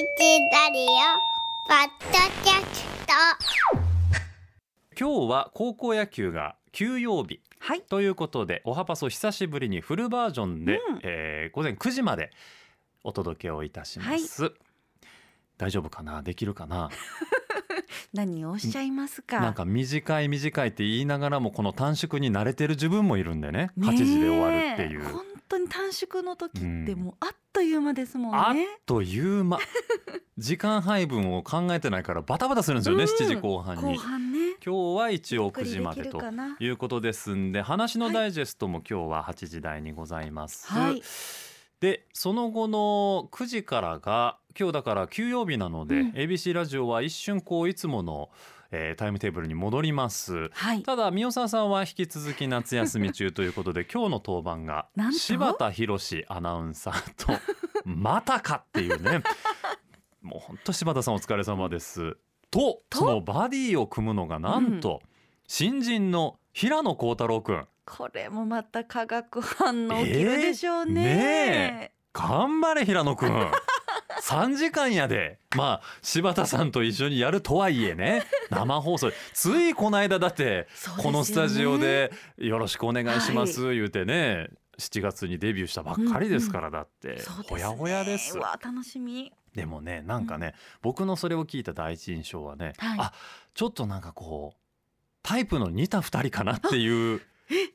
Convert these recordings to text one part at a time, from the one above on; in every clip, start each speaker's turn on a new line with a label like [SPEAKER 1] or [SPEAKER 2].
[SPEAKER 1] ラリオポッドキャスト。
[SPEAKER 2] 今日は高校野球が休養日。
[SPEAKER 3] はい。
[SPEAKER 2] ということでおはパソ久しぶりにフルバージョンで、
[SPEAKER 3] うん。
[SPEAKER 2] えー午前9時までお届けをいたします、大丈夫かな？できるかな？
[SPEAKER 3] 何をおっしゃいますか？
[SPEAKER 2] なんか短い短いって言いながらもこの短縮に慣れてる自分もいるんでね。
[SPEAKER 3] ねえ。
[SPEAKER 2] 8時で終わるっていう。
[SPEAKER 3] 本当に短縮の時って
[SPEAKER 2] うん。
[SPEAKER 3] もうあっという間ですも
[SPEAKER 2] あっ
[SPEAKER 3] んね。
[SPEAKER 2] という間。時間配分を考えてないからバタバタするんですよね、
[SPEAKER 3] うん。
[SPEAKER 2] 7時後半
[SPEAKER 3] 後
[SPEAKER 2] に
[SPEAKER 3] 半ね。
[SPEAKER 2] 今日は一応9
[SPEAKER 3] ゆっくり
[SPEAKER 2] 時までということですんで話のダイジェストも今日は8時台にございます、
[SPEAKER 3] はい。
[SPEAKER 2] でその後の9時からが今日だから休養日なので、
[SPEAKER 3] うん。
[SPEAKER 2] ABC ラジオは一瞬こういつもの、えータイムテーブルに戻ります。
[SPEAKER 3] はい。
[SPEAKER 2] ただ宮沢さんは引き続き夏休み中ということで今日の当番が柴田博アナウンサーと またかっていうね。もう本当柴田さんお疲れ様です。と
[SPEAKER 3] と？
[SPEAKER 2] そのバディを組むのがなんと、新人の平野幸太郎くん。
[SPEAKER 3] これもまた化学反応起きるでしょうね。
[SPEAKER 2] ね頑張れ平野くん3時間やで。まあ柴田さんと一緒にやるとはいえね。生放送。ついこの間だってこのスタジオで「よろしくお願いします」言うてね7月にデビューしたばっかりですからだって。ほやほやです。
[SPEAKER 3] 楽しみ。
[SPEAKER 2] でもねなんかね僕のそれを聞いた第一印象はね
[SPEAKER 3] はい。
[SPEAKER 2] あちょっとなんかこうタイプの似た2人かなっていう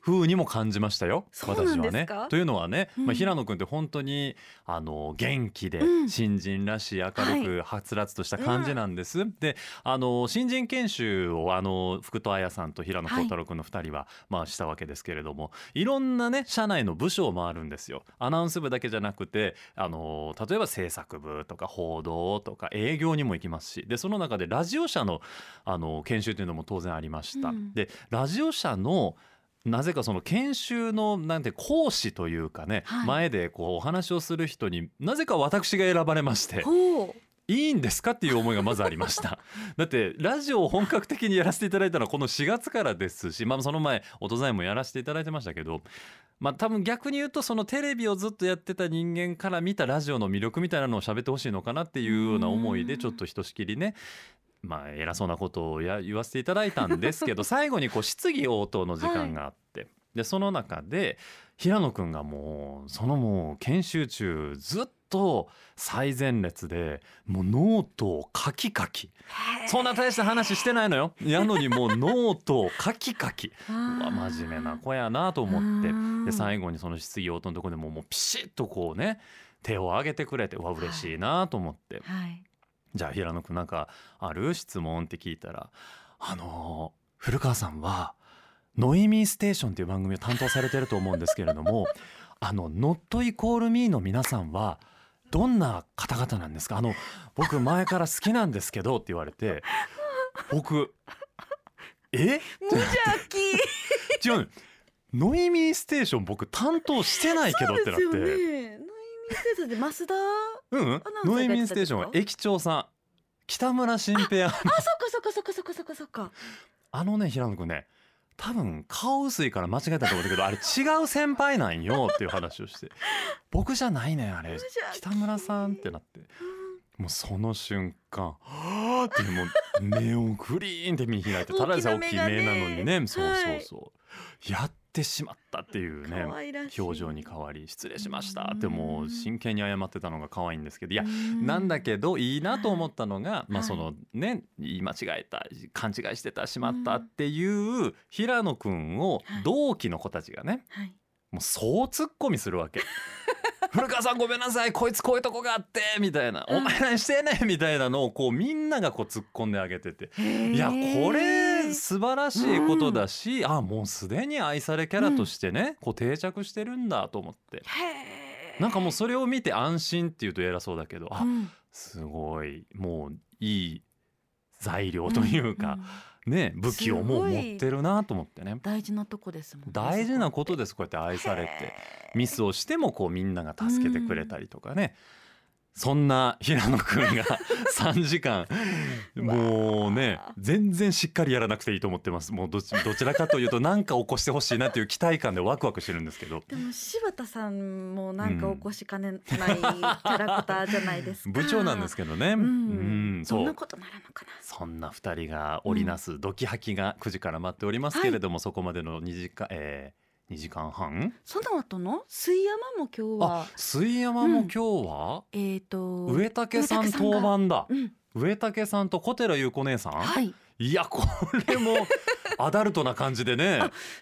[SPEAKER 2] 風にも感じましたよ私はね。というのはね、まあ、
[SPEAKER 3] うん
[SPEAKER 2] 平野君って本当にあの元気で
[SPEAKER 3] うん
[SPEAKER 2] 新人らしい明るくはつらつとした感じなんです。であの新人研修をあの福戸彩さんと平野幸太郎君の2人は、まあ、したわけですけれどもいろんなね社内の部署を回るんですよ。アナウンス部だけじゃなくてあの例えば制作部とか報道とか営業にも行きますしでその中でラジオ社のあの研修というのも当然ありました。
[SPEAKER 3] うん
[SPEAKER 2] でラジオ社のなぜかその研修のなんて講師というかね、
[SPEAKER 3] はい。
[SPEAKER 2] 前でこうお話をする人になぜか私が選ばれまして。いいんですかっていう思いがまずありました。だってラジオを本格的にやらせていただいたのはこの4月からですし、まあ、その前音材もやらせていただいてましたけどまあ多分逆に言うとそのテレビをずっとやってた人間から見たラジオの魅力みたいなのを喋ってほしいのかなっていうような思いでちょっとひとしきりねまあ偉そうなことをや言わせていただいたんですけど 最後にこう質疑応答の時間があって、でその中で平野くんがもうそのもう研修中ずっと最前列でもうノートを書き書きそんな大した話してないのよ。やのにもうノートを書き書きうわ真面目な子やなと思って。で最後にその質疑応答のとこでももうピシッとこうね手を挙げてくれてうわ嬉しいなと思って、
[SPEAKER 3] はい。
[SPEAKER 2] じゃあ平野くんなんかある？質問って聞いたらあのー古川さんは「ノイミーステーション」っていう番組を担当されてると思うんですけれども あの「ノットイコールミーの皆さんはどんな方々なんですか？あの僕前から好きなんですけどって言われて僕え？
[SPEAKER 3] 無邪気。
[SPEAKER 2] 違うのノイミーステーション僕担当してないけどってなって。
[SPEAKER 3] ミーステーションで増田。
[SPEAKER 2] うんノイミ
[SPEAKER 3] やってたんですか
[SPEAKER 2] ーステーションは駅長さん北村新平
[SPEAKER 3] あ、そっかそっかそっかそっかそっかそっか。
[SPEAKER 2] あのね平野くんね多分顔薄いから間違えたと思うんだけどあれ違う先輩なんよっていう話をして 僕じゃないねんあれ。北村さんってなって。もうその瞬間はあってもう目をグリーンって見開いてただでさえ大きい目なのにね。そうそうそう、やってしまったっていうね表情に変わり失礼しましたってもう真剣に謝ってたのが可愛いんですけどいや
[SPEAKER 3] うん。
[SPEAKER 2] なんだけどいいなと思ったのが、まあ
[SPEAKER 3] はい
[SPEAKER 2] そのね言い間違えた勘違いしてたしまったっていう平野くんを
[SPEAKER 3] はい
[SPEAKER 2] 同期の子たちがね
[SPEAKER 3] はい。
[SPEAKER 2] もうそうツッコミするわけ。古川さんごめんなさいこいつこういうとこがあってみたいな「
[SPEAKER 3] うん
[SPEAKER 2] お前何してんねん」みたいなのをこうみんながこう突っ込んであげてて。い
[SPEAKER 3] い
[SPEAKER 2] やこれ素晴らしいことだし、あもうすでに愛されキャラとしてね、こう定着してるんだと思って。なんかもうそれを見て安心っていうと偉そうだけどあ
[SPEAKER 3] うん。
[SPEAKER 2] すごいもういい材料というか、ね武器をもう持ってるなと思ってね。
[SPEAKER 3] 大事なとこですもんね。
[SPEAKER 2] 大事なことですこうやって愛されて。ミスをしてもこうみんなが助けてくれたりとかね、そんな平野くんが 3時間もうね全然しっかりやらなくていいと思ってます。もうどちどちらかというと何か起こしてほしいなっていう期待感でワクワクしてるんですけど。
[SPEAKER 3] でも柴田さんもなんか起こしかねないキャラクターじゃないですか。
[SPEAKER 2] 部長なんですけどね、
[SPEAKER 3] うん、
[SPEAKER 2] うん
[SPEAKER 3] そんなことならのかな。
[SPEAKER 2] そんな2人が織りなすドキハキが9時から待っておりますけれども、そこまでの2時間、えー、2時間半？
[SPEAKER 3] その後の？水山も今日は？
[SPEAKER 2] あ水山も今日は、
[SPEAKER 3] えっ、と
[SPEAKER 2] 上竹さん
[SPEAKER 3] 上竹さんが。
[SPEAKER 2] 当番だ。
[SPEAKER 3] うん。
[SPEAKER 2] 上竹さんと小寺優子姉さん、
[SPEAKER 3] はい。
[SPEAKER 2] いやこれも アダルトな感じでね。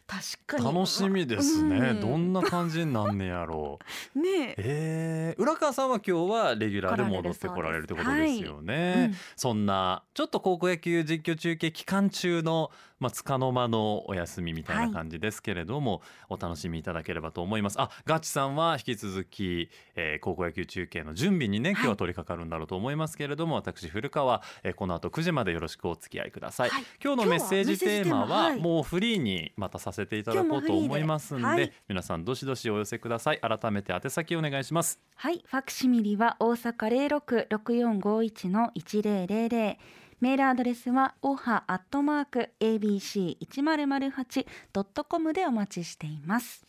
[SPEAKER 3] 確かに。
[SPEAKER 2] 楽しみですね、
[SPEAKER 3] うん。
[SPEAKER 2] どんな感じになんねやろう。
[SPEAKER 3] ねえ。
[SPEAKER 2] えー、浦川さんは今日はレギュラーで戻ってこられるってことですよね、
[SPEAKER 3] うん。
[SPEAKER 2] そんなちょっと高校野球実況中継期間中のまあ束の間のお休みみたいな感じですけれども、お楽しみいただければと思います。あガチさんは引き続き、えー高校野球中継の準備にね今日は取り掛かるんだろうと思いますけれども、私古川、えーこの後9時までよろしくお付き合いください、
[SPEAKER 3] はい。
[SPEAKER 2] 今日のメッセージテーマはもうフリーにまたさせていただこうと思いますんで皆さんどしどしお寄せください。改めて宛先お願いします。
[SPEAKER 3] はい、ファクシミリは大阪零六六四五一の一零零零。メールアドレスはおはアットマーク abc1008.com でお待ちしています。